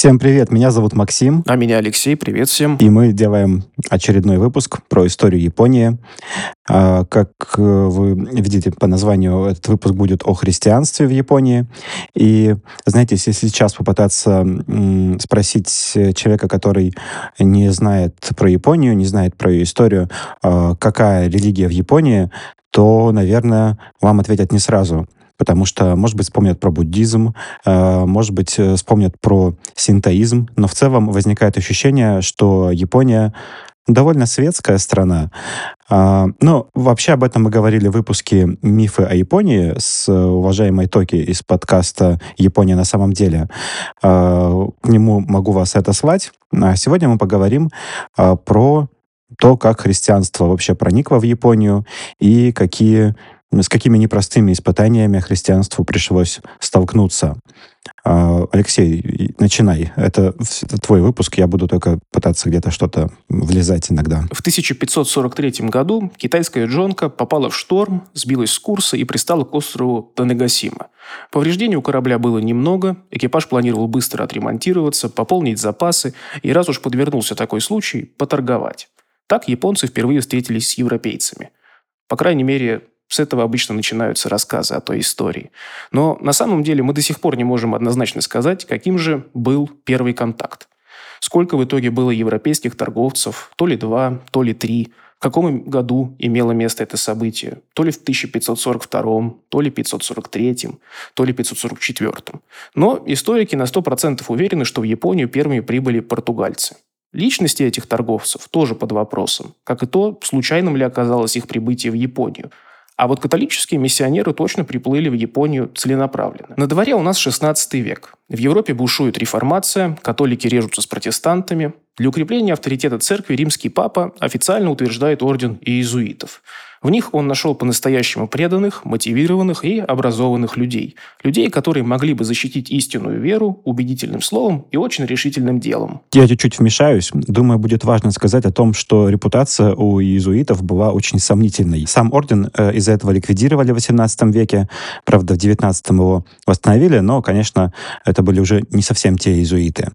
Всем привет, меня зовут Максим. А меня Алексей, привет всем. И мы делаем очередной выпуск про историю Японии. А, как э, вы видите по названию, этот выпуск будет о христианстве в Японии. И, знаете, если сейчас попытаться спросить человека, который не знает про Японию, не знает про ее историю, а, какая религия в Японии, то, наверное, вам ответят не сразу потому что, может быть, вспомнят про буддизм, э, может быть, э, вспомнят про синтоизм, но в целом возникает ощущение, что Япония довольно светская страна. А, ну, вообще об этом мы говорили в выпуске «Мифы о Японии» с уважаемой Токи из подкаста «Япония на самом деле». А, к нему могу вас это слать. А сегодня мы поговорим про то, как христианство вообще проникло в Японию и какие с какими непростыми испытаниями христианству пришлось столкнуться. А, Алексей, начинай. Это твой выпуск, я буду только пытаться где-то что-то влезать иногда. В 1543 году китайская джонка попала в шторм, сбилась с курса и пристала к острову Танегасима. Повреждений у корабля было немного, экипаж планировал быстро отремонтироваться, пополнить запасы и, раз уж подвернулся такой случай, поторговать. Так японцы впервые встретились с европейцами. По крайней мере, с этого обычно начинаются рассказы о той истории. Но на самом деле мы до сих пор не можем однозначно сказать, каким же был первый контакт. Сколько в итоге было европейских торговцев, то ли два, то ли три, в каком году имело место это событие, то ли в 1542, то ли 543, то ли 544. Но историки на 100% уверены, что в Японию первыми прибыли португальцы. Личности этих торговцев тоже под вопросом, как и то, случайным ли оказалось их прибытие в Японию – а вот католические миссионеры точно приплыли в Японию целенаправленно. На дворе у нас 16 век. В Европе бушует реформация, католики режутся с протестантами. Для укрепления авторитета церкви римский папа официально утверждает орден иезуитов – в них он нашел по-настоящему преданных, мотивированных и образованных людей. Людей, которые могли бы защитить истинную веру убедительным словом и очень решительным делом. Я чуть-чуть вмешаюсь. Думаю, будет важно сказать о том, что репутация у иезуитов была очень сомнительной. Сам орден э, из-за этого ликвидировали в XVIII веке. Правда, в XIX его восстановили, но, конечно, это были уже не совсем те иезуиты.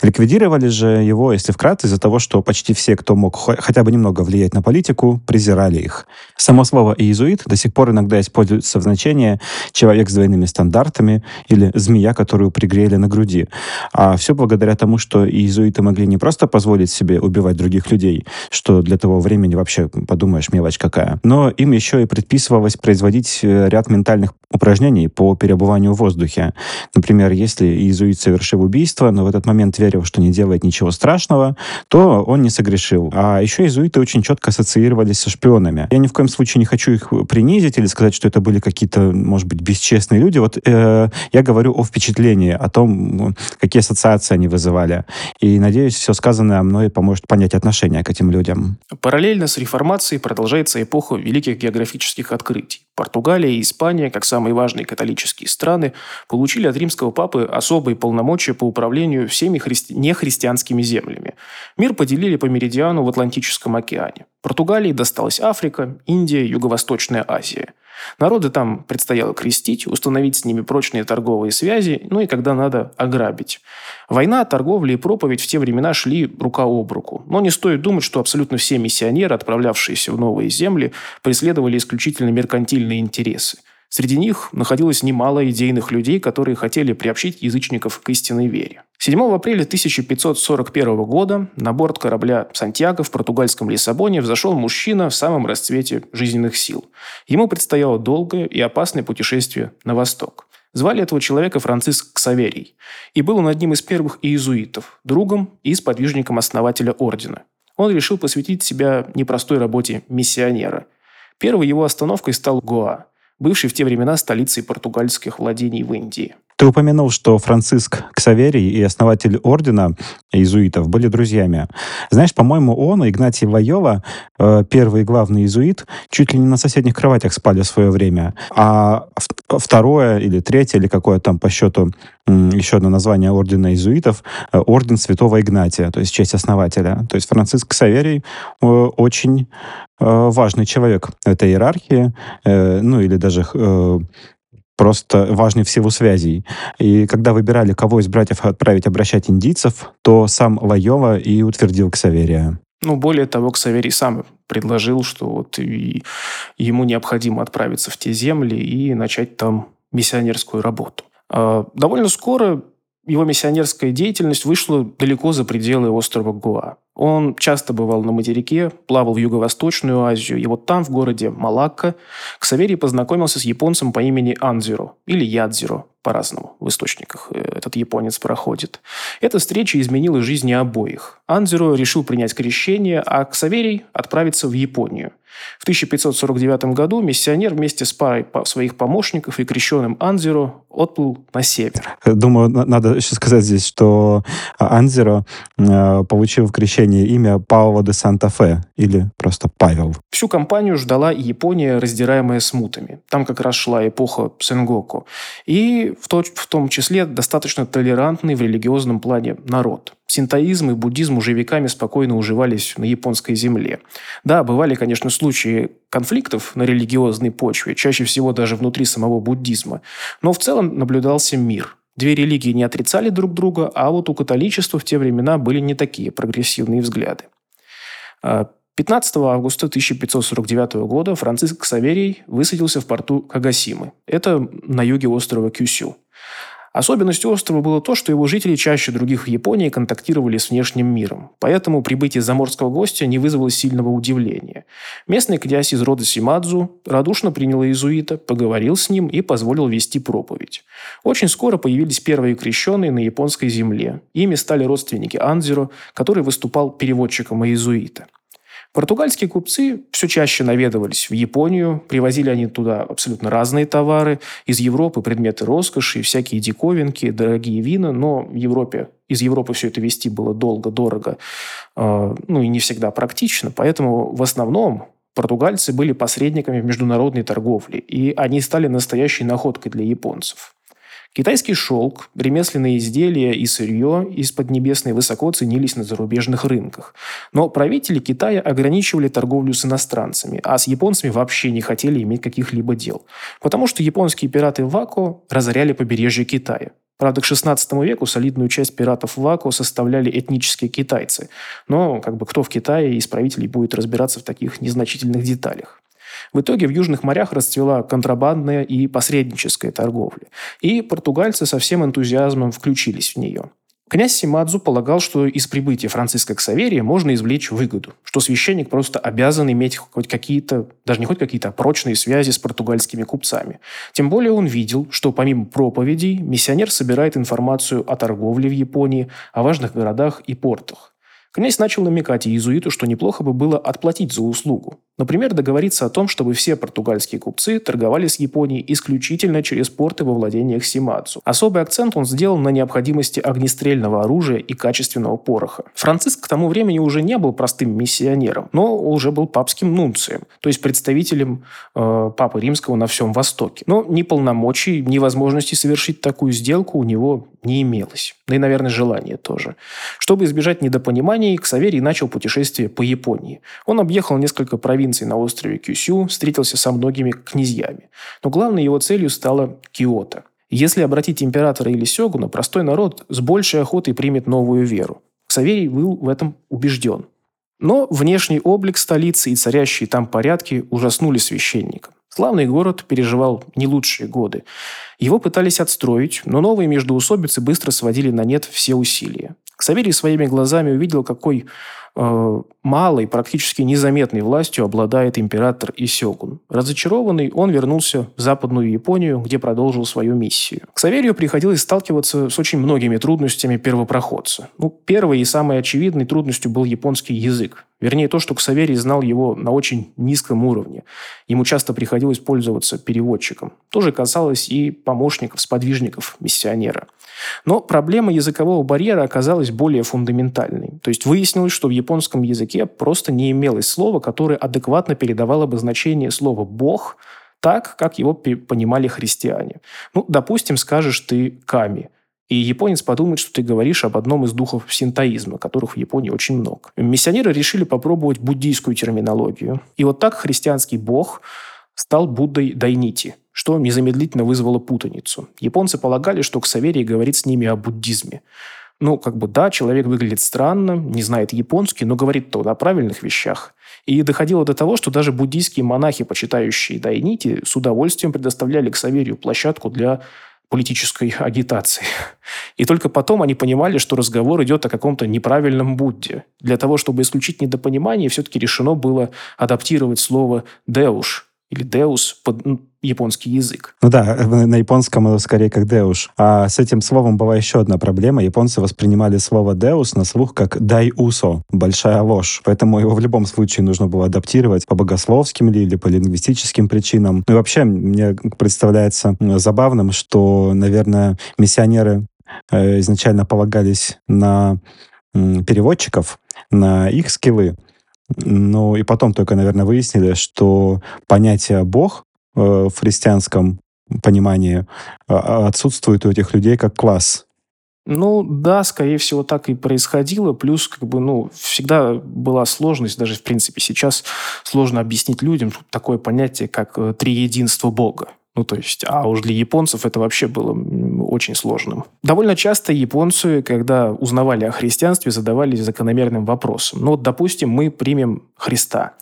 Ликвидировали же его, если вкратце, из-за того, что почти все, кто мог хотя бы немного влиять на политику, презирали их. Само слово «иезуит» до сих пор иногда используется в значении «человек с двойными стандартами» или «змея, которую пригрели на груди». А все благодаря тому, что иезуиты могли не просто позволить себе убивать других людей, что для того времени вообще, подумаешь, мелочь какая, но им еще и предписывалось производить э, ряд ментальных упражнений по перебыванию в воздухе. Например, если иезуит совершил убийство, но в этот момент верил, что не делает ничего страшного, то он не согрешил. А еще иезуиты очень четко ассоциировались со шпионами. Я ни в коем случае не хочу их принизить или сказать, что это были какие-то, может быть, бесчестные люди. Вот э, я говорю о впечатлении, о том, какие ассоциации они вызывали. И, надеюсь, все сказанное мной поможет понять отношение к этим людям. Параллельно с реформацией продолжается эпоха великих географических открытий. Португалия и Испания, как самые важные католические страны, получили от римского папы особые полномочия по управлению всеми христи... нехристианскими землями. Мир поделили по меридиану в Атлантическом океане. Португалии досталась Африка, Индия, Юго-Восточная Азия. Народы там предстояло крестить, установить с ними прочные торговые связи, ну и когда надо, ограбить. Война, торговля и проповедь в те времена шли рука об руку. Но не стоит думать, что абсолютно все миссионеры, отправлявшиеся в новые земли, преследовали исключительно меркантильные интересы – Среди них находилось немало идейных людей, которые хотели приобщить язычников к истинной вере. 7 апреля 1541 года на борт корабля «Сантьяго» в португальском Лиссабоне взошел мужчина в самом расцвете жизненных сил. Ему предстояло долгое и опасное путешествие на восток. Звали этого человека Франциск Ксаверий, и был он одним из первых иезуитов, другом и сподвижником основателя ордена. Он решил посвятить себя непростой работе миссионера. Первой его остановкой стал Гоа, бывший в те времена столицей португальских владений в Индии. Ты упомянул, что Франциск Ксаверий и основатель ордена иезуитов были друзьями. Знаешь, по-моему, он и Игнатий Вайова, э, первый главный иезуит, чуть ли не на соседних кроватях спали в свое время. А второе или третье, или какое там по счету еще одно название ордена иезуитов, э, орден святого Игнатия, то есть честь основателя. То есть Франциск Ксаверий э, очень важный человек этой иерархии, ну или даже просто важный в силу связей. И когда выбирали, кого из братьев отправить обращать индийцев, то сам Лайова и утвердил Ксаверия. Ну, более того, Ксаверий сам предложил, что вот и ему необходимо отправиться в те земли и начать там миссионерскую работу. А, довольно скоро его миссионерская деятельность вышла далеко за пределы острова Гуа. Он часто бывал на материке, плавал в Юго-Восточную Азию, и вот там, в городе Малакка, Ксаверий познакомился с японцем по имени Анзиро, или Ядзиро, по-разному в источниках э, этот японец проходит. Эта встреча изменила жизни обоих. Анзиро решил принять крещение, а Ксаверий отправиться в Японию. В 1549 году миссионер вместе с парой своих помощников и крещенным Анзиро отплыл на север. Думаю, надо еще сказать здесь, что Анзиро э, получил в крещении имя Паула де Санта-Фе, или просто Павел. Всю компанию ждала Япония, раздираемая смутами. Там как раз шла эпоха Сенгоку. И в, то, в том числе достаточно толерантный в религиозном плане народ. Синтоизм и буддизм уже веками спокойно уживались на японской земле. Да, бывали, конечно, случаи конфликтов на религиозной почве, чаще всего даже внутри самого буддизма, но в целом наблюдался мир. Две религии не отрицали друг друга, а вот у католичества в те времена были не такие прогрессивные взгляды. 15 а, августа 1549 года Франциск Саверий высадился в порту Кагасимы. Это на юге острова Кюсю. Особенностью острова было то, что его жители чаще других в Японии контактировали с внешним миром. Поэтому прибытие заморского гостя не вызвало сильного удивления. Местный князь из рода Симадзу радушно принял иезуита, поговорил с ним и позволил вести проповедь. Очень скоро появились первые крещенные на японской земле. Ими стали родственники Анзиро, который выступал переводчиком иезуита. Португальские купцы все чаще наведывались в Японию, привозили они туда абсолютно разные товары, из Европы предметы роскоши, всякие диковинки, дорогие вина, но в Европе из Европы все это вести было долго, дорого, э, ну и не всегда практично, поэтому в основном португальцы были посредниками в международной торговле, и они стали настоящей находкой для японцев. Китайский шелк, ремесленные изделия и сырье из Поднебесной высоко ценились на зарубежных рынках. Но правители Китая ограничивали торговлю с иностранцами, а с японцами вообще не хотели иметь каких-либо дел. Потому что японские пираты Вако разоряли побережье Китая. Правда, к XVI веку солидную часть пиратов Вако составляли этнические китайцы. Но как бы кто в Китае из правителей будет разбираться в таких незначительных деталях. В итоге в южных морях расцвела контрабандная и посредническая торговля. И португальцы со всем энтузиазмом включились в нее. Князь Симадзу полагал, что из прибытия Франциска к Саверии можно извлечь выгоду, что священник просто обязан иметь хоть какие-то, даже не хоть какие-то, а прочные связи с португальскими купцами. Тем более он видел, что помимо проповедей миссионер собирает информацию о торговле в Японии, о важных городах и портах. Князь начал намекать иезуиту, что неплохо бы было отплатить за услугу. Например, договориться о том, чтобы все португальские купцы торговали с Японией исключительно через порты во владениях Симацу. Особый акцент он сделал на необходимости огнестрельного оружия и качественного пороха. Франциск к тому времени уже не был простым миссионером, но уже был папским нунцием, то есть представителем э, Папы Римского на всем Востоке. Но ни полномочий, ни возможности совершить такую сделку у него не имелось. Да и, наверное, желания тоже. Чтобы избежать недопониманий, Ксаверий начал путешествие по Японии. Он объехал несколько провинций на острове Кюсю, встретился со многими князьями. Но главной его целью стала Киото. Если обратить императора или сёгуна, простой народ с большей охотой примет новую веру. Саверий был в этом убежден. Но внешний облик столицы и царящие там порядки ужаснули священника. Славный город переживал не лучшие годы. Его пытались отстроить, но новые междоусобицы быстро сводили на нет все усилия. Ксаверий своими глазами увидел, какой малой, практически незаметной властью обладает император Исёгун. Разочарованный, он вернулся в Западную Японию, где продолжил свою миссию. К Саверию приходилось сталкиваться с очень многими трудностями первопроходца. Ну, первой и самой очевидной трудностью был японский язык. Вернее, то, что Ксаверий знал его на очень низком уровне. Ему часто приходилось пользоваться переводчиком. То же касалось и помощников, сподвижников миссионера. Но проблема языкового барьера оказалась более фундаментальной. То есть выяснилось, что в японском языке просто не имелось слова, которое адекватно передавало бы значение слова «бог», так, как его понимали христиане. Ну, допустим, скажешь ты «ками», и японец подумает, что ты говоришь об одном из духов синтоизма, которых в Японии очень много. Миссионеры решили попробовать буддийскую терминологию. И вот так христианский бог стал Буддой Дайнити – что незамедлительно вызвало путаницу. Японцы полагали, что Ксаверий говорит с ними о буддизме. Ну, как бы да, человек выглядит странно, не знает японский, но говорит-то о правильных вещах. И доходило до того, что даже буддийские монахи, почитающие Дайнити, с удовольствием предоставляли Ксаверию площадку для политической агитации. И только потом они понимали, что разговор идет о каком-то неправильном Будде. Для того, чтобы исключить недопонимание, все-таки решено было адаптировать слово «деуш», или «деус» под японский язык. Ну да, на японском это скорее как «деуш». А с этим словом была еще одна проблема. Японцы воспринимали слово «деус» на слух как «дай-усо» — «большая ложь». Поэтому его в любом случае нужно было адаптировать по богословским или по лингвистическим причинам. Ну и вообще, мне представляется забавным, что, наверное, миссионеры э, изначально полагались на переводчиков, на их скиллы, ну и потом только, наверное, выяснили, что понятие «бог» э, в христианском понимании а, отсутствует у этих людей как класс. Ну да, скорее всего, так и происходило. Плюс, как бы, ну, всегда была сложность, даже в принципе сейчас сложно объяснить людям такое понятие, как э, триединство Бога. Ну, то есть, а уж для японцев это вообще было очень сложным. Довольно часто японцы, когда узнавали о христианстве, задавались закономерным вопросом. Ну, вот, допустим, мы примем Христа.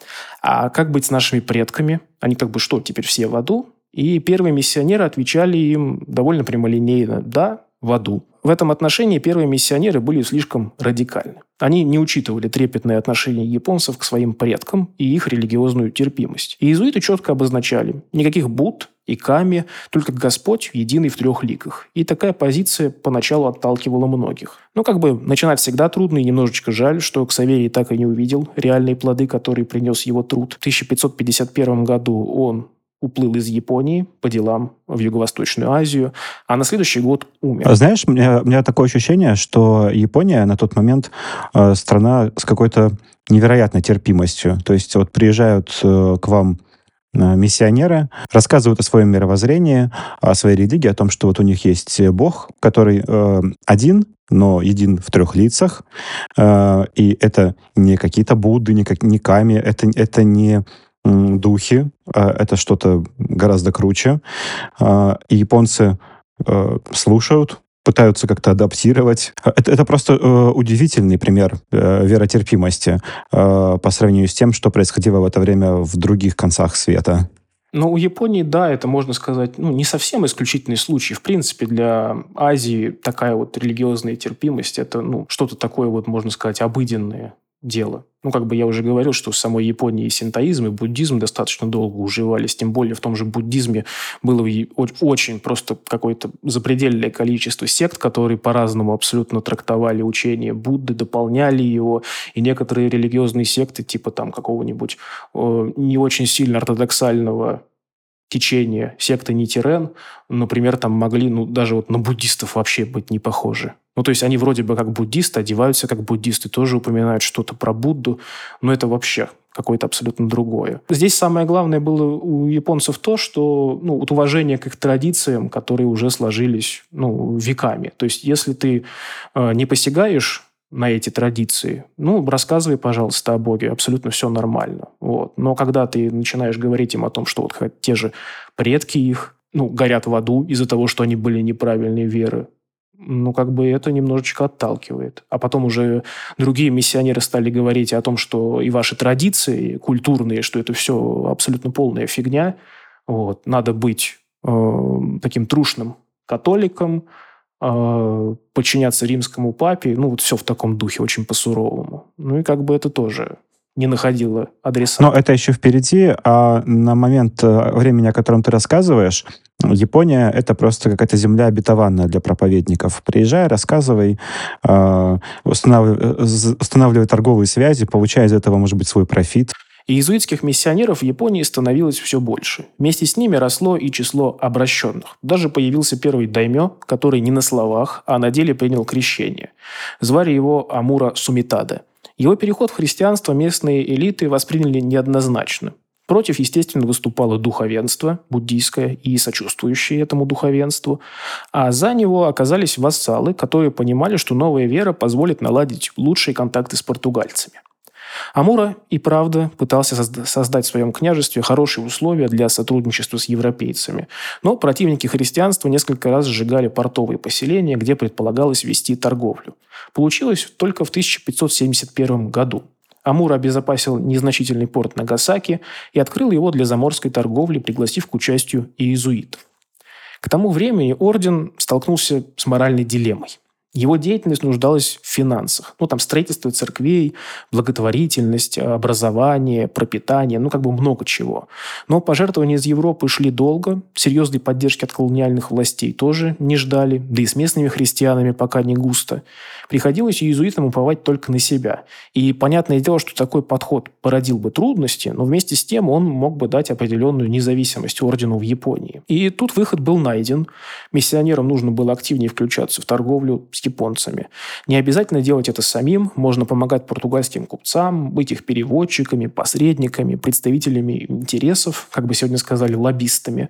А как быть с нашими предками? Они как бы что, теперь все в аду? И первые миссионеры отвечали им довольно прямолинейно «да, в аду». В этом отношении первые миссионеры были слишком радикальны. Они не учитывали трепетное отношение японцев к своим предкам и их религиозную терпимость. И иезуиты четко обозначали – никаких Будд и Ками, только Господь единый в трех ликах. И такая позиция поначалу отталкивала многих. Но как бы начинать всегда трудно, и немножечко жаль, что Ксаверий так и не увидел реальные плоды, которые принес его труд. В 1551 году он уплыл из Японии по делам в Юго-Восточную Азию, а на следующий год умер. А знаешь, у меня, у меня такое ощущение, что Япония на тот момент э, страна с какой-то невероятной терпимостью. То есть вот приезжают э, к вам миссионеры, рассказывают о своем мировоззрении, о своей религии, о том, что вот у них есть Бог, который э, один, но един в трех лицах, э, и это не какие-то Будды, не, как, не Ками, это, это не духи. А, это что-то гораздо круче. А, и японцы э, слушают, пытаются как-то адаптировать. Это, это просто э, удивительный пример э, веротерпимости э, по сравнению с тем, что происходило в это время в других концах света. Ну, у Японии, да, это, можно сказать, ну, не совсем исключительный случай. В принципе, для Азии такая вот религиозная терпимость – это, ну, что-то такое вот, можно сказать, обыденное дело. Ну, как бы я уже говорил, что в самой Японии синтоизм и буддизм достаточно долго уживались, тем более в том же буддизме было очень просто какое-то запредельное количество сект, которые по-разному абсолютно трактовали учение Будды, дополняли его, и некоторые религиозные секты, типа там какого-нибудь э, не очень сильно ортодоксального течения секты Нитирен, например, там могли, ну, даже вот на буддистов вообще быть не похожи. Ну, то есть они вроде бы как буддисты, одеваются как буддисты, тоже упоминают что-то про Будду, но это вообще какое-то абсолютно другое. Здесь самое главное было у японцев то, что ну, вот уважение к их традициям, которые уже сложились ну, веками. То есть если ты э, не посягаешь на эти традиции, ну, рассказывай, пожалуйста, о Боге, абсолютно все нормально. Вот. Но когда ты начинаешь говорить им о том, что вот те же предки их, ну, горят в аду из-за того, что они были неправильной веры, ну, как бы это немножечко отталкивает. А потом уже другие миссионеры стали говорить о том, что и ваши традиции культурные, что это все абсолютно полная фигня. Вот. Надо быть э, таким трушным католиком, подчиняться римскому папе. Ну, вот все в таком духе, очень по-суровому. Ну, и как бы это тоже не находила адреса. Но это еще впереди, а на момент э, времени, о котором ты рассказываешь, Япония — это просто какая-то земля обетованная для проповедников. Приезжай, рассказывай, э, устанавливай, э, устанавливай торговые связи, получай из этого, может быть, свой профит. И иезуитских миссионеров в Японии становилось все больше. Вместе с ними росло и число обращенных. Даже появился первый даймё, который не на словах, а на деле принял крещение. Звали его Амура Сумитада. Его переход в христианство местные элиты восприняли неоднозначно. Против, естественно, выступало духовенство, буддийское и сочувствующее этому духовенству, а за него оказались вассалы, которые понимали, что новая вера позволит наладить лучшие контакты с португальцами. Амура и правда пытался создать в своем княжестве хорошие условия для сотрудничества с европейцами. Но противники христианства несколько раз сжигали портовые поселения, где предполагалось вести торговлю. Получилось только в 1571 году. Амур обезопасил незначительный порт Нагасаки и открыл его для заморской торговли, пригласив к участию иезуитов. К тому времени орден столкнулся с моральной дилеммой. Его деятельность нуждалась в финансах. Ну, там строительство церквей, благотворительность, образование, пропитание, ну, как бы много чего. Но пожертвования из Европы шли долго, серьезной поддержки от колониальных властей тоже не ждали, да и с местными христианами пока не густо. Приходилось иезуитам уповать только на себя. И понятное дело, что такой подход породил бы трудности, но вместе с тем он мог бы дать определенную независимость ордену в Японии. И тут выход был найден. Миссионерам нужно было активнее включаться в торговлю с японцами. Не обязательно делать это самим, можно помогать португальским купцам, быть их переводчиками, посредниками, представителями интересов, как бы сегодня сказали, лоббистами.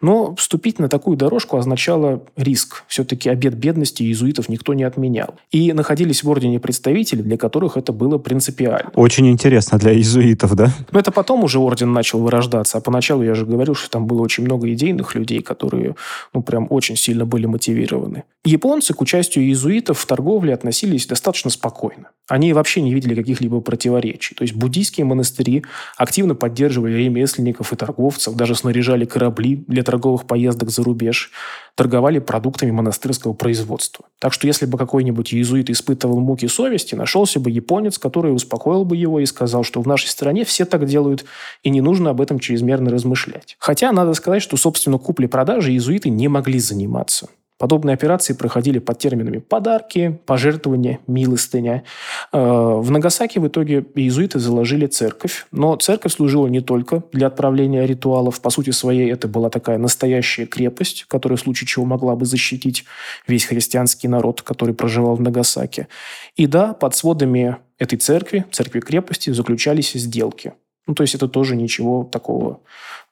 Но вступить на такую дорожку означало риск. Все-таки обед бедности иезуитов никто не отменял. И находились в ордене представители, для которых это было принципиально. Очень интересно для иезуитов, да? Но это потом уже орден начал вырождаться, а поначалу я же говорил, что там было очень много идейных людей, которые, ну, прям очень сильно были мотивированы. Японцы к участию иезуитов в торговле относились достаточно спокойно. Они вообще не видели каких-либо противоречий. То есть буддийские монастыри активно поддерживали ремесленников и торговцев, даже снаряжали корабли для торговых поездок за рубеж, торговали продуктами монастырского производства. Так что если бы какой-нибудь иезуит испытывал муки совести, нашелся бы японец, который успокоил бы его и сказал, что в нашей стране все так делают, и не нужно об этом чрезмерно размышлять. Хотя надо сказать, что, собственно, куплей-продажей иезуиты не могли заниматься. Подобные операции проходили под терминами «подарки», «пожертвования», «милостыня». Э, в Нагасаки в итоге иезуиты заложили церковь, но церковь служила не только для отправления ритуалов. По сути своей это была такая настоящая крепость, которая в случае чего могла бы защитить весь христианский народ, который проживал в Нагасаке. И да, под сводами этой церкви, церкви-крепости, заключались сделки. Ну, то есть это тоже ничего такого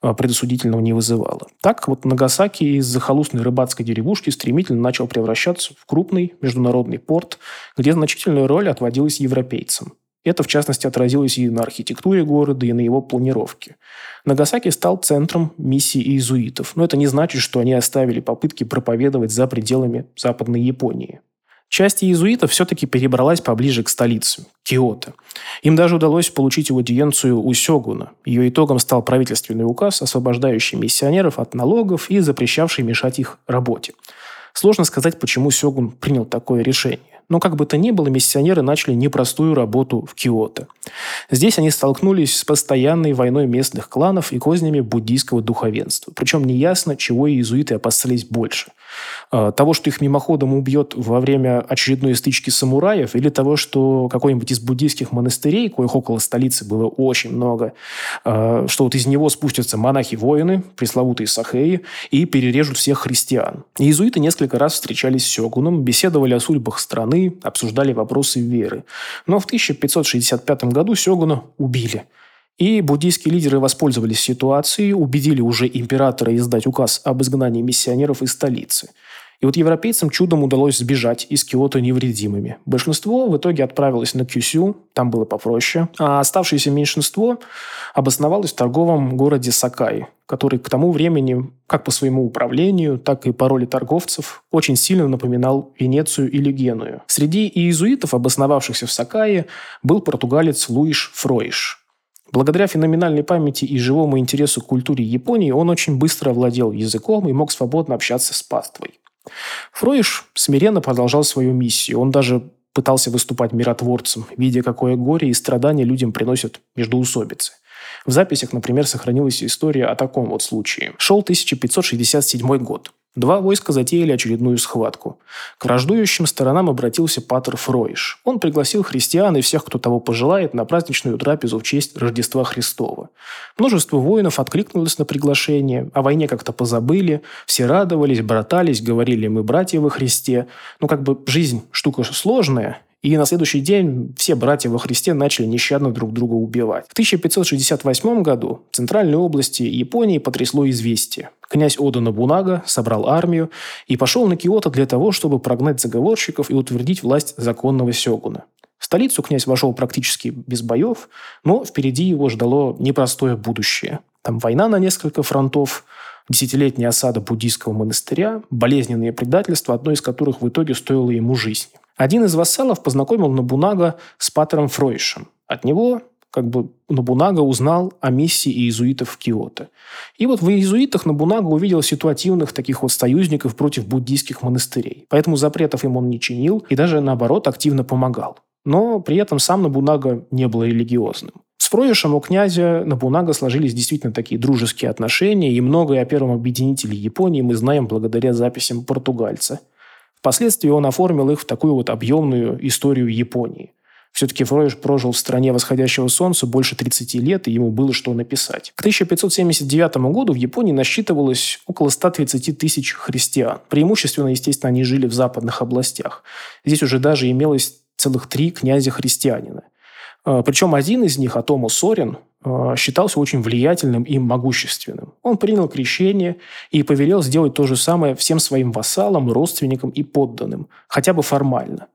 а, предосудительного не вызывало. Так вот Нагасаки из захолустной рыбацкой деревушки стремительно начал превращаться в крупный международный порт, где значительная роль отводилась европейцам. Это, в частности, отразилось и на архитектуре города, и на его планировке. Нагасаки стал центром миссии иезуитов, но это не значит, что они оставили попытки проповедовать за пределами Западной Японии. Часть иезуитов все-таки перебралась поближе к столице, Киото. Им даже удалось получить аудиенцию у Сёгуна. Ее итогом стал правительственный указ, освобождающий миссионеров от налогов и запрещавший мешать их работе. Сложно сказать, почему Сёгун принял такое решение. Но как бы то ни было, миссионеры начали непростую работу в Киото. Здесь они столкнулись с постоянной войной местных кланов и кознями буддийского духовенства. Причем неясно, чего иезуиты опасались больше – Э, того, что их мимоходом убьет во время очередной стычки самураев, или того, что какой-нибудь из буддийских монастырей, коих около столицы было очень много, э, что вот из него спустятся монахи-воины, пресловутые сахеи, и перережут всех христиан. Иезуиты несколько раз встречались с Сёгуном, беседовали о судьбах страны, обсуждали вопросы веры. Но в 1565 году Сёгуна убили – и буддийские лидеры воспользовались ситуацией, убедили уже императора издать указ об изгнании миссионеров из столицы. И вот европейцам чудом удалось сбежать из Киото невредимыми. Большинство в итоге отправилось на Кюсю, там было попроще, а оставшееся меньшинство обосновалось в торговом городе Сакай, который к тому времени, как по своему управлению, так и по роли торговцев, очень сильно напоминал Венецию или Геную. Среди иезуитов, обосновавшихся в Сакае, был португалец Луиш Фройш – Благодаря феноменальной памяти и живому интересу к культуре Японии он очень быстро овладел языком и мог свободно общаться с паствой. Фройш смиренно продолжал свою миссию. Он даже пытался выступать миротворцем, видя, какое горе и страдания людям приносят междоусобицы. В записях, например, сохранилась история о таком вот случае. Шел 1567 год. Два войска затеяли очередную схватку. К враждующим сторонам обратился Патер Фройш. Он пригласил христиан и всех, кто того пожелает, на праздничную трапезу в честь Рождества Христова. Множество воинов откликнулось на приглашение, о войне как-то позабыли, все радовались, братались, говорили «мы братья во Христе». Ну, как бы жизнь штука сложная, и на следующий день все братья во Христе начали нещадно друг друга убивать. В 1568 году в центральной области Японии потрясло известие. Князь Ода Набунага собрал армию и пошел на Киото для того, чтобы прогнать заговорщиков и утвердить власть законного сёгуна. В столицу князь вошел практически без боев, но впереди его ждало непростое будущее. Там война на несколько фронтов, десятилетняя осада буддийского монастыря, болезненные предательства, одно из которых в итоге стоило ему жизни. Один из вассалов познакомил Набунага с Патером Фройшем. От него как бы Набунага узнал о миссии иезуитов в Киото. И вот в иезуитах Набунага увидел ситуативных таких вот союзников против буддийских монастырей. Поэтому запретов им он не чинил и даже, наоборот, активно помогал. Но при этом сам Набунага не был религиозным. С проигрышем у князя Набунага сложились действительно такие дружеские отношения, и многое о первом объединителе Японии мы знаем благодаря записям португальца. Впоследствии он оформил их в такую вот объемную историю Японии – все-таки Фройш прожил в стране восходящего солнца больше 30 лет, и ему было что написать. К 1579 году в Японии насчитывалось около 130 тысяч христиан. Преимущественно, естественно, они жили в западных областях. Здесь уже даже имелось целых три князя-христианина. А, Причем один из них, Атому Сорин, а, считался очень влиятельным и могущественным. Он принял крещение и повелел сделать то же самое всем своим вассалам, родственникам и подданным, хотя бы формально.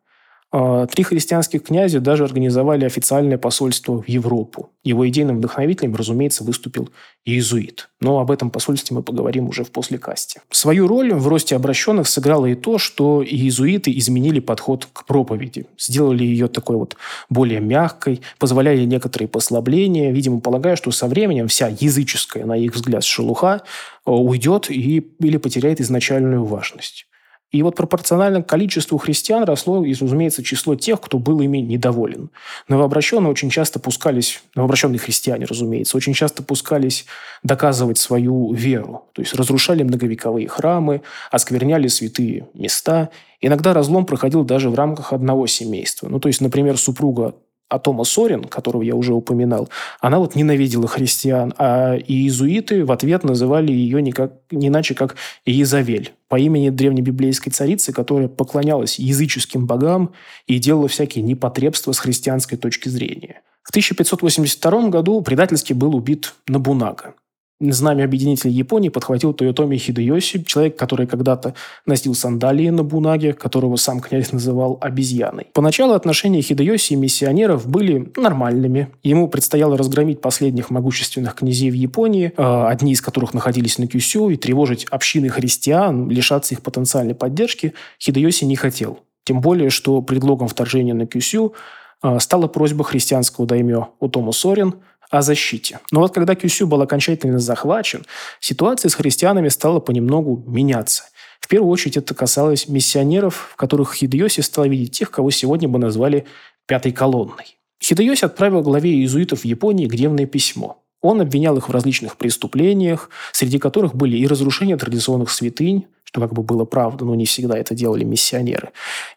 А, три христианских князя даже организовали официальное посольство в Европу. Его идейным вдохновителем, разумеется, выступил иезуит. Но об этом посольстве мы поговорим уже в послекасте. Свою роль в росте обращенных сыграло и то, что иезуиты изменили подход к проповеди. Сделали ее такой вот более мягкой, позволяли некоторые послабления, видимо, полагая, что со временем вся языческая, на их взгляд, шелуха а, уйдет и, или потеряет изначальную важность. И вот пропорционально количеству христиан росло, разумеется, число тех, кто был ими недоволен. Новообращенные очень часто пускались, новообращенные христиане, разумеется, очень часто пускались доказывать свою веру. То есть разрушали многовековые храмы, оскверняли святые места. Иногда разлом проходил даже в рамках одного семейства. Ну, то есть, например, супруга а Сорин, которого я уже упоминал, она вот ненавидела христиан, а иезуиты в ответ называли ее никак, не иначе, как Иезавель, по имени древнебиблейской царицы, которая поклонялась языческим богам и делала всякие непотребства с христианской точки зрения. В 1582 году предательски был убит Набунага. Знамя объединителя Японии подхватил Тойотоми Хидеоси, человек, который когда-то носил сандалии на Бунаге, которого сам князь называл обезьяной. Поначалу отношения Хидеоси и миссионеров были нормальными. Ему предстояло разгромить последних могущественных князей в Японии, э, одни из которых находились на Кюсю, и тревожить общины христиан, лишаться их потенциальной поддержки Хидеоси не хотел. Тем более, что предлогом вторжения на Кюсю э, стала просьба христианского даймё Утому Сорин – о защите. Но вот когда Кюсю был окончательно захвачен, ситуация с христианами стала понемногу меняться. В первую очередь это касалось миссионеров, в которых Хидеоси стал видеть тех, кого сегодня бы назвали «пятой колонной». Хидеоси отправил главе иезуитов в Японии гневное письмо. Он обвинял их в различных преступлениях, среди которых были и разрушение традиционных святынь, что как бы было правда, но не всегда это делали миссионеры,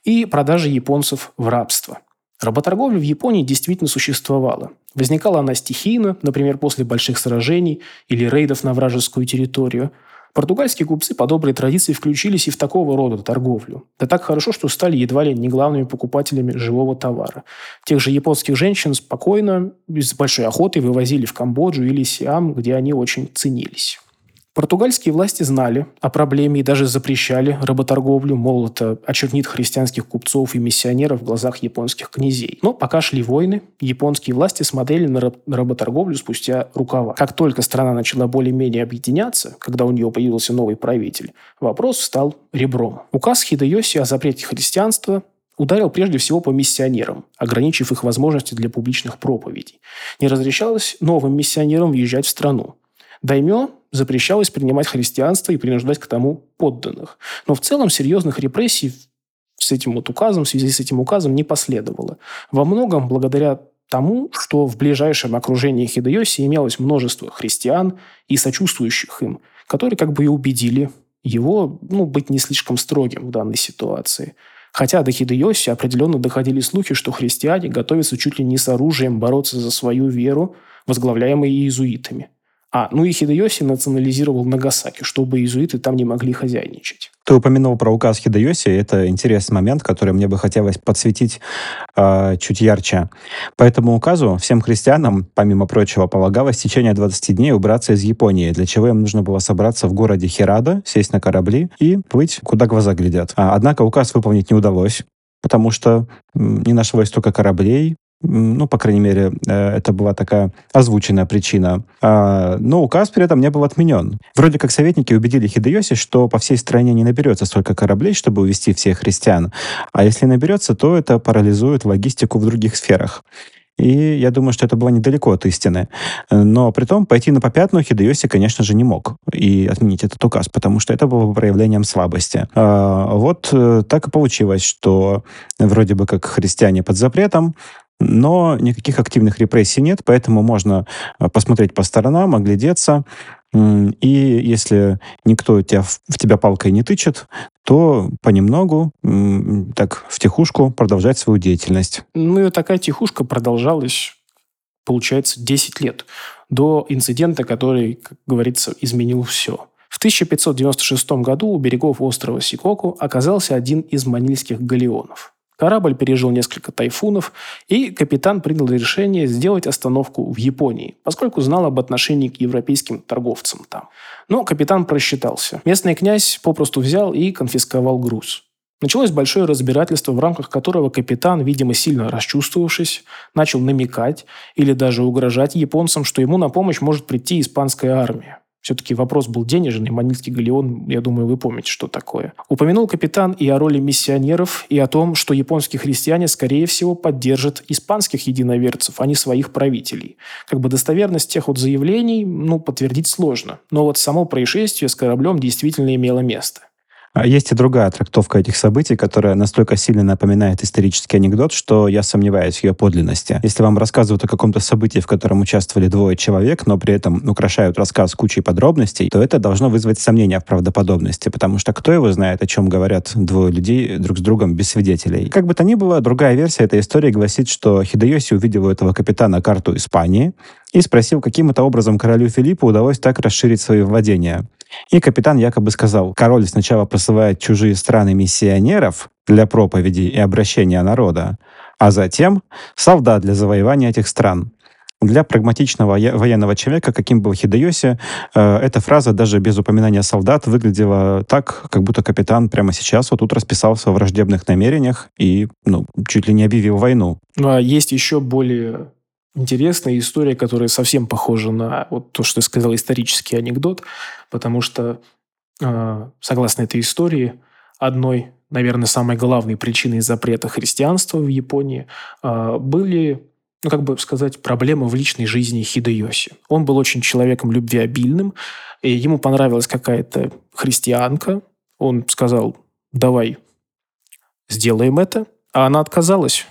и продажи японцев в рабство – Работорговля в Японии действительно существовала. Возникала она стихийно, например, после больших сражений или рейдов на вражескую территорию. Португальские купцы по доброй традиции включились и в такого рода торговлю. Да так хорошо, что стали едва ли не главными покупателями живого товара. Тех же японских женщин спокойно, без большой охоты вывозили в Камбоджу или Сиам, где они очень ценились. Португальские власти знали о проблеме и даже запрещали работорговлю, мол, это очернит христианских купцов и миссионеров в глазах японских князей. Но пока шли войны, японские власти смотрели на работорговлю спустя рукава. Как только страна начала более-менее объединяться, когда у нее появился новый правитель, вопрос стал ребром. Указ Хидеоси о запрете христианства ударил прежде всего по миссионерам, ограничив их возможности для публичных проповедей. Не разрешалось новым миссионерам въезжать в страну. Даймё запрещалось принимать христианство и принуждать к тому подданных. Но в целом серьезных репрессий с этим вот указом, в связи с этим указом не последовало. Во многом благодаря тому, что в ближайшем окружении Хидеоси имелось множество христиан и сочувствующих им, которые как бы и убедили его ну, быть не слишком строгим в данной ситуации. Хотя до Хидеоси определенно доходили слухи, что христиане готовятся чуть ли не с оружием бороться за свою веру, возглавляемые иезуитами. А, ну и Хидеоси национализировал Нагасаки, чтобы иезуиты там не могли хозяйничать. Ты упомянул про указ Хидеоси. Это интересный момент, который мне бы хотелось подсветить э, чуть ярче. По этому указу всем христианам, помимо прочего, полагалось в течение 20 дней убраться из Японии, для чего им нужно было собраться в городе Хирада, сесть на корабли и плыть, куда глаза глядят. А, однако указ выполнить не удалось. потому что не нашлось столько кораблей, ну, по крайней мере, э, это была такая озвученная причина. А, но указ при этом не был отменен. Вроде как советники убедили Хидеоси, что по всей стране не наберется столько кораблей, чтобы увести всех христиан. А если наберется, то это парализует логистику в других сферах. И я думаю, что это было недалеко от истины. Но при том пойти на попятную Хидеоси, конечно же, не мог и отменить этот указ, потому что это было бы проявлением слабости. А, вот э, так и получилось, что вроде бы как христиане под запретом, но никаких активных репрессий нет, поэтому можно э, посмотреть по сторонам, оглядеться, и если никто тебя, в тебя палкой не тычет, то понемногу, так, в тихушку продолжать свою деятельность. Ну и такая тихушка продолжалась, получается, 10 лет. До инцидента, который, как говорится, изменил все. В 1596 году у берегов острова Сикоку оказался один из манильских галеонов. Корабль пережил несколько тайфунов, и капитан принял решение сделать остановку в Японии, поскольку знал об отношении к европейским торговцам там. Но капитан просчитался. Местный князь попросту взял и конфисковал груз. Началось большое разбирательство, в рамках которого капитан, видимо, сильно расчувствовавшись, начал намекать или даже угрожать японцам, что ему на помощь может прийти испанская армия. Все-таки вопрос был денежный. Манильский галеон, я думаю, вы помните, что такое. Упомянул капитан и о роли миссионеров, и о том, что японские христиане, скорее всего, поддержат испанских единоверцев, а не своих правителей. Как бы достоверность тех вот заявлений, ну, подтвердить сложно. Но вот само происшествие с кораблем действительно имело место. А есть и другая трактовка этих событий, которая настолько сильно напоминает исторический анекдот, что я сомневаюсь в ее подлинности. Если вам рассказывают о каком-то событии, в котором участвовали двое человек, но при этом украшают рассказ кучей подробностей, то это должно вызвать сомнения в правдоподобности, потому что кто его знает, о чем говорят двое людей друг с другом без свидетелей. Как бы то ни было, другая версия этой истории гласит, что Хидеоси увидел у этого капитана карту Испании и спросил, каким это образом королю Филиппу удалось так расширить свои владения. И капитан якобы сказал, король сначала посылает чужие страны миссионеров для проповеди и обращения народа, а затем солдат для завоевания этих стран. Для прагматичного военного человека, каким был Хидеоси, э, эта фраза даже без упоминания солдат выглядела так, как будто капитан прямо сейчас вот тут расписался в враждебных намерениях и ну, чуть ли не объявил войну. Ну, а есть еще более интересная история, которая совсем похожа на вот то, что я сказал, исторический анекдот, потому что, э, согласно этой истории, одной, наверное, самой главной причиной запрета христианства в Японии э, были ну, как бы сказать, проблемы в личной жизни Хидеоси. Он был очень человеком любвеобильным, и ему понравилась какая-то христианка. Он сказал, давай сделаем это. А она отказалась.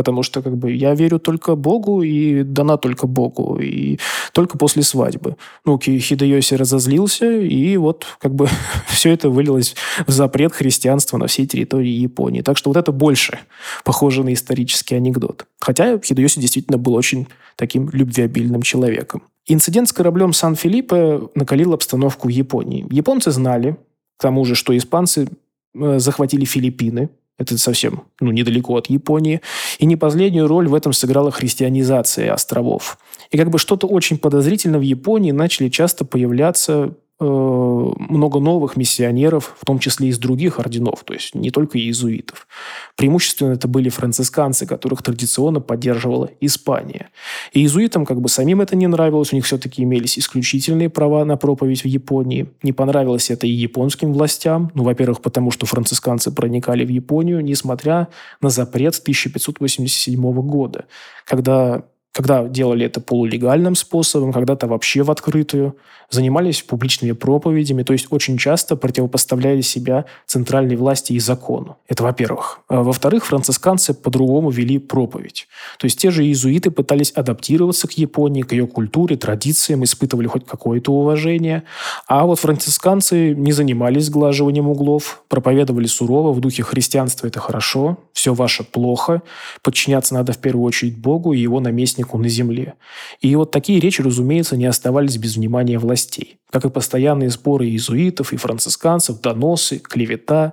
Потому что как бы я верю только Богу и дана только Богу. И только после свадьбы. Ну, Хидеоси разозлился, и вот как бы все это вылилось в запрет христианства на всей территории Японии. Так что вот это больше похоже на исторический анекдот. Хотя Хидеоси действительно был очень таким любвеобильным человеком. Инцидент с кораблем Сан-Филиппе накалил обстановку в Японии. Японцы знали, к тому же, что испанцы э, захватили Филиппины, это совсем ну, недалеко от Японии. И не последнюю роль в этом сыграла христианизация островов. И как бы что-то очень подозрительно в Японии начали часто появляться много новых миссионеров, в том числе из других орденов, то есть не только иезуитов. Преимущественно это были францисканцы, которых традиционно поддерживала Испания. И иезуитам как бы самим это не нравилось, у них все-таки имелись исключительные права на проповедь в Японии. Не понравилось это и японским властям, ну, во-первых, потому что францисканцы проникали в Японию, несмотря на запрет 1587 года, когда когда делали это полулегальным способом, когда-то вообще в открытую, занимались публичными проповедями, то есть очень часто противопоставляли себя центральной власти и закону. Это во-первых. А во-вторых, францисканцы по-другому вели проповедь. То есть те же иезуиты пытались адаптироваться к Японии, к ее культуре, традициям, испытывали хоть какое-то уважение. А вот францисканцы не занимались сглаживанием углов, проповедовали сурово, в духе христианства это хорошо, все ваше плохо, подчиняться надо в первую очередь Богу и его наместнику на земле. И вот такие речи, разумеется, не оставались без внимания властей. Как и постоянные споры иезуитов и францисканцев, доносы, клевета.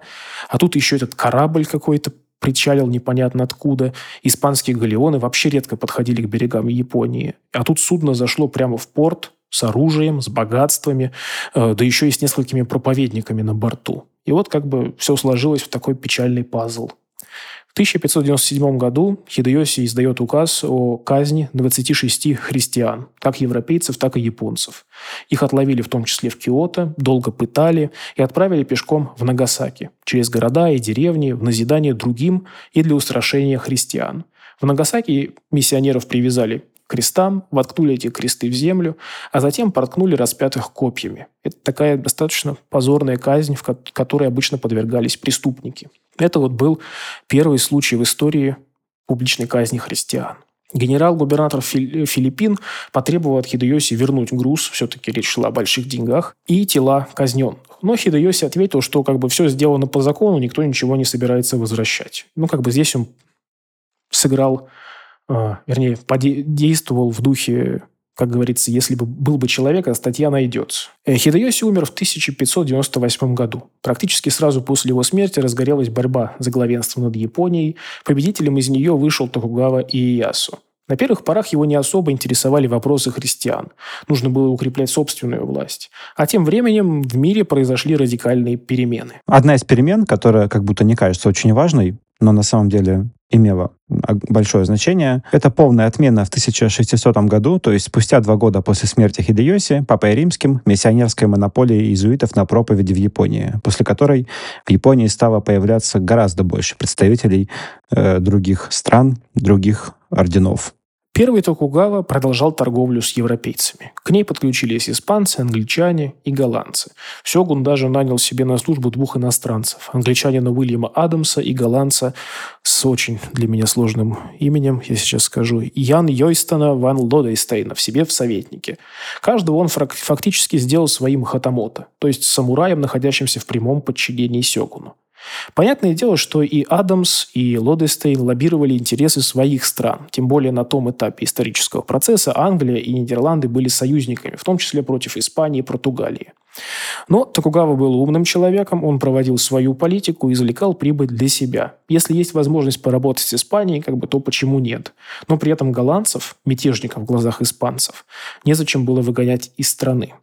А тут еще этот корабль какой-то причалил непонятно откуда. Испанские галеоны вообще редко подходили к берегам Японии. А тут судно зашло прямо в порт с оружием, с богатствами, э, да еще и с несколькими проповедниками на борту. И вот как бы все сложилось в такой печальный пазл. В 1597 году Хидеоси издает указ о казни 26 христиан, как европейцев, так и японцев. Их отловили в том числе в Киото, долго пытали и отправили пешком в Нагасаки, через города и деревни, в назидание другим и для устрашения христиан. В Нагасаки миссионеров привязали крестам, воткнули эти кресты в землю, а затем проткнули распятых копьями. Это такая достаточно позорная казнь, в которой обычно подвергались преступники. Это вот был первый случай в истории публичной казни христиан. Генерал-губернатор Филиппин потребовал от Хидеоси вернуть груз, все-таки речь шла о больших деньгах, и тела казненных. Но Хидеоси ответил, что как бы все сделано по закону, никто ничего не собирается возвращать. Ну, как бы здесь он сыграл, вернее, действовал в духе как говорится, если бы был бы человек, а статья найдется. Э, Хидеоси умер в 1598 году. Практически сразу после его смерти разгорелась борьба за главенство над Японией. Победителем из нее вышел Токугава Иеясу. На первых порах его не особо интересовали вопросы христиан. Нужно было укреплять собственную власть. А тем временем в мире произошли радикальные перемены. Одна из перемен, которая как будто не кажется очень важной, но на самом деле имела большое значение. Это полная отмена в 1600 году, то есть спустя два года после смерти Хидеоси, папой римским, миссионерской монополии иезуитов на проповеди в Японии, после которой в Японии стало появляться гораздо больше представителей э, других стран, других орденов. Первый Токугава продолжал торговлю с европейцами. К ней подключились испанцы, англичане и голландцы. Сёгун даже нанял себе на службу двух иностранцев. Англичанина Уильяма Адамса и голландца с очень для меня сложным именем, я сейчас скажу, Ян Йойстона ван Лодейстейна в себе в советнике. Каждого он фактически сделал своим хатамото, то есть самураем, находящимся в прямом подчинении Сёгуну. Понятное дело, что и Адамс, и Лодестейн лоббировали интересы своих стран. Тем более на том этапе исторического процесса Англия и Нидерланды были союзниками, в том числе против Испании и Португалии. Но Токугава был умным человеком, он проводил свою политику и извлекал прибыль для себя. Если есть возможность поработать с Испанией, как бы, то почему нет? Но при этом голландцев, мятежников в глазах испанцев, незачем было выгонять из страны.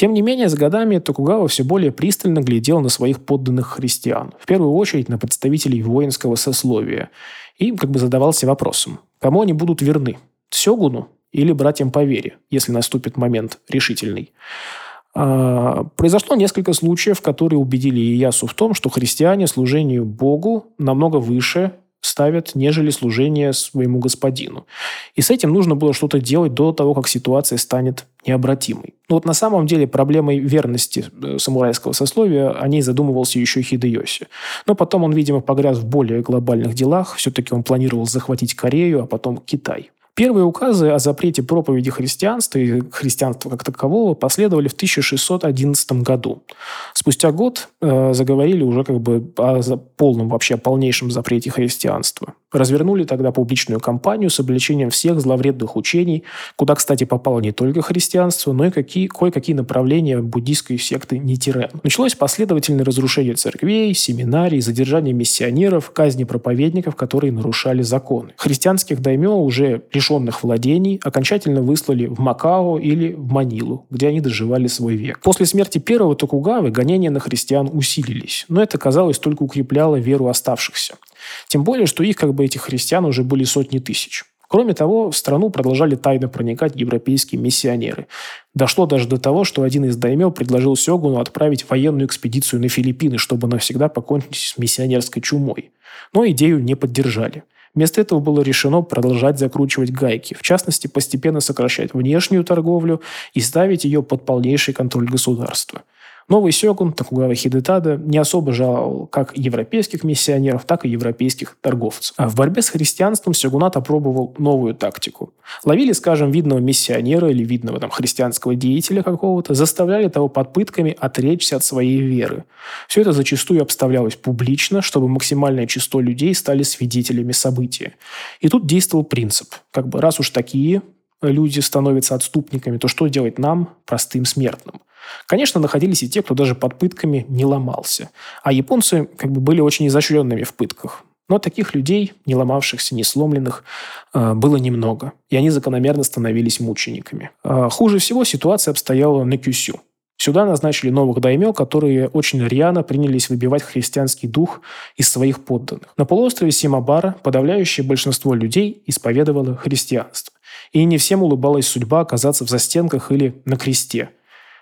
Тем не менее, с годами Токугава все более пристально глядел на своих подданных христиан, в первую очередь на представителей воинского сословия, и как бы задавался вопросом, кому они будут верны – Сёгуну или братьям по вере, если наступит момент решительный. А, произошло несколько случаев, которые убедили Иясу в том, что христиане служению Богу намного выше ставят, нежели служение своему господину. И с этим нужно было что-то делать до того, как ситуация станет необратимой. Но вот на самом деле проблемой верности э, самурайского сословия о ней задумывался еще Хидеоси. Но потом он, видимо, погряз в более глобальных делах. Все-таки он планировал захватить Корею, а потом Китай. Первые указы о запрете проповеди христианства и христианства как такового последовали в 1611 году. Спустя год э, заговорили уже как бы о полном, вообще о полнейшем запрете христианства. Развернули тогда публичную кампанию с обличением всех зловредных учений, куда, кстати, попало не только христианство, но и какие, кое-какие направления буддийской секты Нитирен. Началось последовательное разрушение церквей, семинарий, задержание миссионеров, казни проповедников, которые нарушали законы. Христианских даймё, уже лишенных владений, окончательно выслали в Макао или в Манилу, где они доживали свой век. После смерти первого Токугавы гонения на христиан усилились, но это, казалось, только укрепляло веру оставшихся. Тем более, что их, как бы, этих христиан уже были сотни тысяч. Кроме того, в страну продолжали тайно проникать европейские миссионеры. Дошло даже до того, что один из даймё предложил Сёгуну отправить военную экспедицию на Филиппины, чтобы навсегда покончить с миссионерской чумой. Но идею не поддержали. Вместо этого было решено продолжать закручивать гайки, в частности, постепенно сокращать внешнюю торговлю и ставить ее под полнейший контроль государства – Новый сёгун Токугава Хидетада не особо жаловал как европейских миссионеров, так и европейских торговцев. А в борьбе с христианством сёгунат опробовал новую тактику. Ловили, скажем, видного миссионера или видного там, христианского деятеля какого-то, заставляли того под пытками отречься от своей веры. Все это зачастую обставлялось публично, чтобы максимальное число людей стали свидетелями события. И тут действовал принцип. Как бы раз уж такие люди становятся отступниками, то что делать нам, простым смертным? Конечно, находились и те, кто даже под пытками не ломался. А японцы как бы были очень изощренными в пытках. Но таких людей, не ломавшихся, не сломленных, э, было немного. И они закономерно становились мучениками. А хуже всего ситуация обстояла на Кюсю. Сюда назначили новых даймё, которые очень рьяно принялись выбивать христианский дух из своих подданных. На полуострове Симабара подавляющее большинство людей исповедовало христианство. И не всем улыбалась судьба оказаться в застенках или на кресте.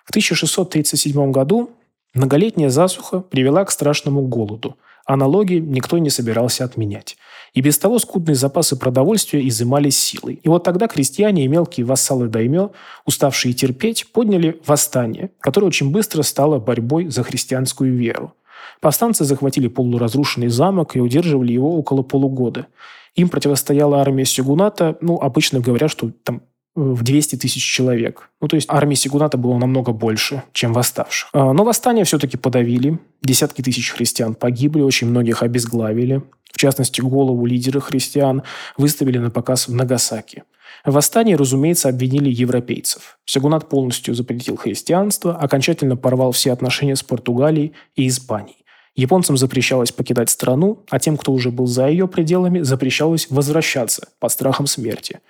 В 1637 году многолетняя засуха привела к страшному голоду – а налоги никто не собирался отменять. И без того скудные запасы продовольствия изымались силой. И вот тогда крестьяне и мелкие вассалы даймё, уставшие терпеть, подняли восстание, которое очень быстро стало борьбой за христианскую веру. Повстанцы захватили полуразрушенный замок и удерживали его около полугода. Им противостояла армия Сюгуната, ну, обычно говорят, что там в 200 тысяч человек. Ну, то есть армии Сигуната было намного больше, чем восставших. А, но восстание все-таки подавили. Десятки тысяч христиан погибли, очень многих обезглавили. В частности, голову лидера христиан выставили на показ в Нагасаки. В восстании, разумеется, обвинили европейцев. Сигунат полностью запретил христианство, окончательно порвал все отношения с Португалией и Испанией. Японцам запрещалось покидать страну, а тем, кто уже был за ее пределами, запрещалось возвращаться под страхом смерти.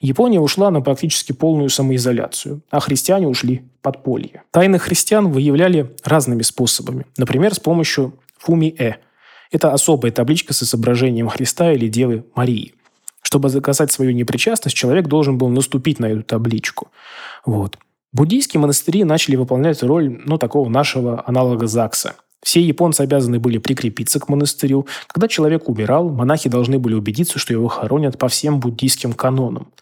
Япония ушла на практически полную самоизоляцию, а христиане ушли в подполье. Тайны христиан выявляли разными способами. Например, с помощью фуми-э. Это особая табличка с изображением Христа или Девы Марии. Чтобы заказать свою непричастность, человек должен был наступить на эту табличку. Вот. Буддийские монастыри начали выполнять роль ну, такого нашего аналога ЗАГСа – все японцы обязаны были прикрепиться к монастырю. Когда человек умирал, монахи должны были убедиться, что его хоронят по всем буддийским канонам.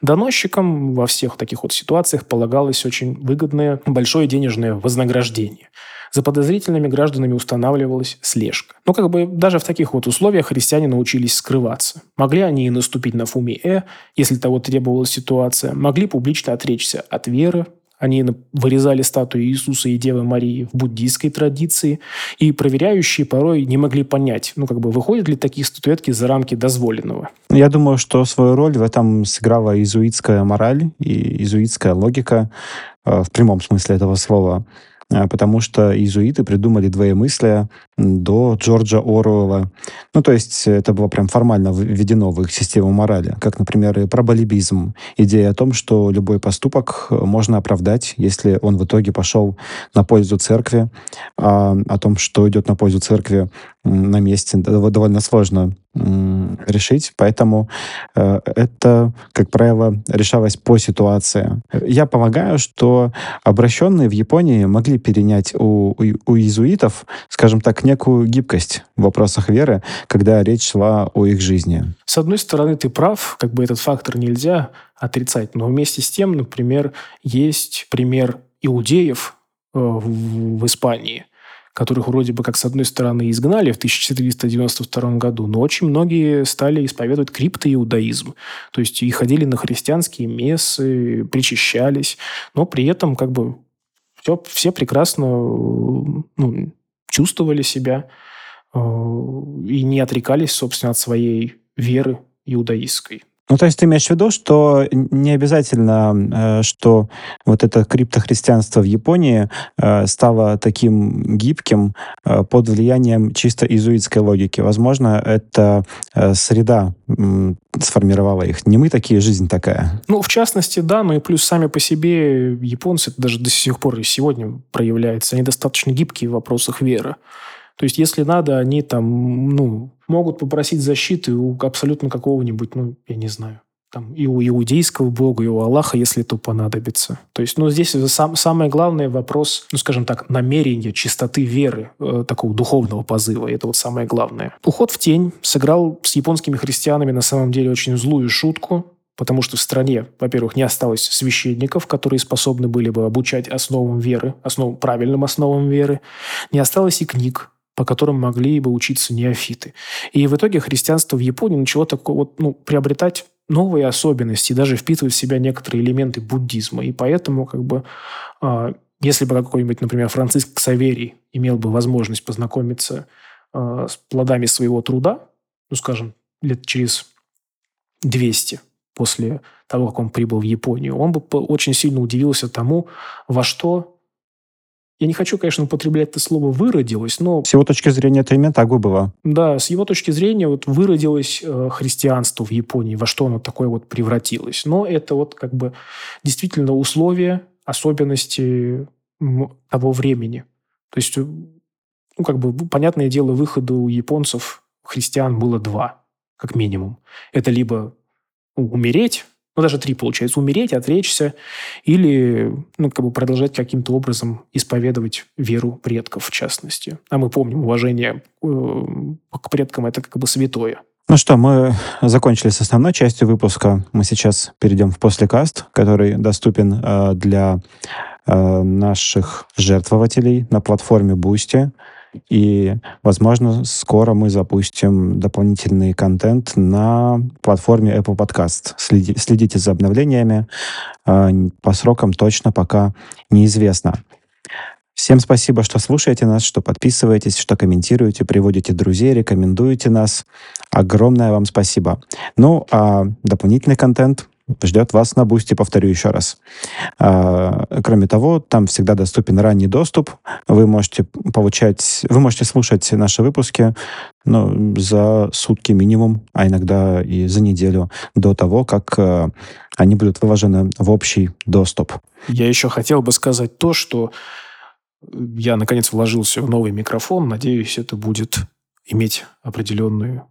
Доносчикам во всех таких вот ситуациях полагалось очень выгодное большое денежное вознаграждение. За подозрительными гражданами устанавливалась слежка. Но как бы даже в таких вот условиях христиане научились скрываться. Могли они и наступить на фуми-э, если того требовала ситуация, могли публично отречься от веры, они вырезали статуи Иисуса и Девы Марии в буддийской традиции, и проверяющие порой не могли понять, ну, как бы, выходят ли такие статуэтки за рамки дозволенного. Я думаю, что свою роль в этом сыграла иезуитская мораль и иезуитская логика э, в прямом смысле этого слова. А, потому что иезуиты придумали двоемыслие до Джорджа Оруэлла. Ну, то есть это было прям формально введено в их систему морали, как, например, и проболибизм. Идея о том, что любой поступок можно оправдать, если он в итоге пошел на пользу церкви, а о том, что идет на пользу церкви на месте, довольно сложно решить, поэтому э, это, как правило, решалось по ситуации. Я полагаю, что обращенные в Японии могли перенять у, у, у иезуитов, скажем так, некую гибкость в вопросах веры, когда речь шла о их жизни. С одной стороны, ты прав, как бы этот фактор нельзя отрицать, но вместе с тем, например, есть пример иудеев э, в, в Испании – которых вроде бы как с одной стороны изгнали в 1492 году, но очень многие стали исповедовать криптоиудаизм. То есть и ходили на христианские мессы, причащались, но при этом как бы все, все прекрасно ну, чувствовали себя э, и не отрекались, собственно, от своей веры иудаистской. Ну, то есть ты имеешь в виду, что не обязательно, э, что вот это криптохристианство в Японии э, стало таким гибким э, под влиянием чисто изуитской логики. Возможно, это среда сформировала их. Не мы такие, жизнь такая. Ну, в частности, да, но и плюс сами по себе японцы, это даже до сих пор и сегодня проявляется, они достаточно гибкие в вопросах веры. То есть, если надо, они там, ну, могут попросить защиты у абсолютно какого-нибудь, ну, я не знаю, там, и у иудейского бога, и у Аллаха, если то понадобится. То есть, ну, здесь сам, самое главное вопрос, ну, скажем так, намерения, чистоты веры, э, такого духовного позыва. Это вот самое главное. Уход в тень сыграл с японскими христианами на самом деле очень злую шутку, потому что в стране, во-первых, не осталось священников, которые способны были бы обучать основам веры, основам, правильным основам веры, не осталось и книг, по которым могли бы учиться неофиты. И в итоге христианство в Японии начало такое вот, ну, приобретать новые особенности, даже впитывать в себя некоторые элементы буддизма. И поэтому, как бы, э, если бы какой-нибудь, например, Франциск Саверий имел бы возможность познакомиться э, с плодами своего труда, ну, скажем, лет через 200 после того, как он прибыл в Японию, он бы очень сильно удивился тому, во что я не хочу, конечно, употреблять это слово «выродилось», но... С его точки зрения это именно так бы было. Да, с его точки зрения вот выродилось э, христианство в Японии, во что оно такое вот превратилось. Но это вот как бы действительно условия, особенности того времени. То есть, ну, как бы, понятное дело, выхода у японцев, христиан, было два, как минимум. Это либо умереть, ну, даже три, получается, умереть, отречься, или, ну, как бы продолжать каким-то образом исповедовать веру предков, в частности. А мы помним, уважение э, к предкам – это как бы святое. Ну что, мы закончили с основной частью выпуска. Мы сейчас перейдем в послекаст, который доступен э, для э, наших жертвователей на платформе Boosty. И, возможно, скоро мы запустим дополнительный контент на платформе Apple Podcast. Следи, следите за обновлениями. Э, по срокам точно пока неизвестно. Всем спасибо, что слушаете нас, что подписываетесь, что комментируете, приводите друзей, рекомендуете нас. Огромное вам спасибо. Ну, а дополнительный контент ждет вас на Бусти, повторю еще раз. А, кроме того, там всегда доступен ранний доступ. Вы можете получать, вы можете слушать наши выпуски ну, за сутки минимум, а иногда и за неделю до того, как э, они будут выложены в общий доступ. Я еще хотел бы сказать то, что я, наконец, вложился в новый микрофон. Надеюсь, это будет иметь определенную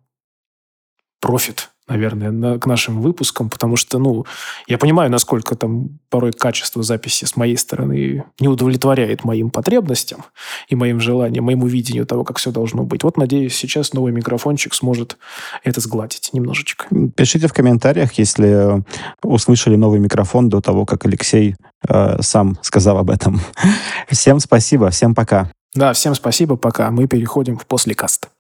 профит наверное, на, к нашим выпускам, потому что, ну, я понимаю, насколько там порой качество записи с моей стороны не удовлетворяет моим потребностям и моим желаниям, моему видению того, как все должно быть. Вот, надеюсь, сейчас новый микрофончик сможет это сгладить немножечко. Пишите в комментариях, если услышали новый микрофон до того, как Алексей э, сам сказал об этом. Всем спасибо, всем пока. Да, всем спасибо, пока. Мы переходим в послекаст.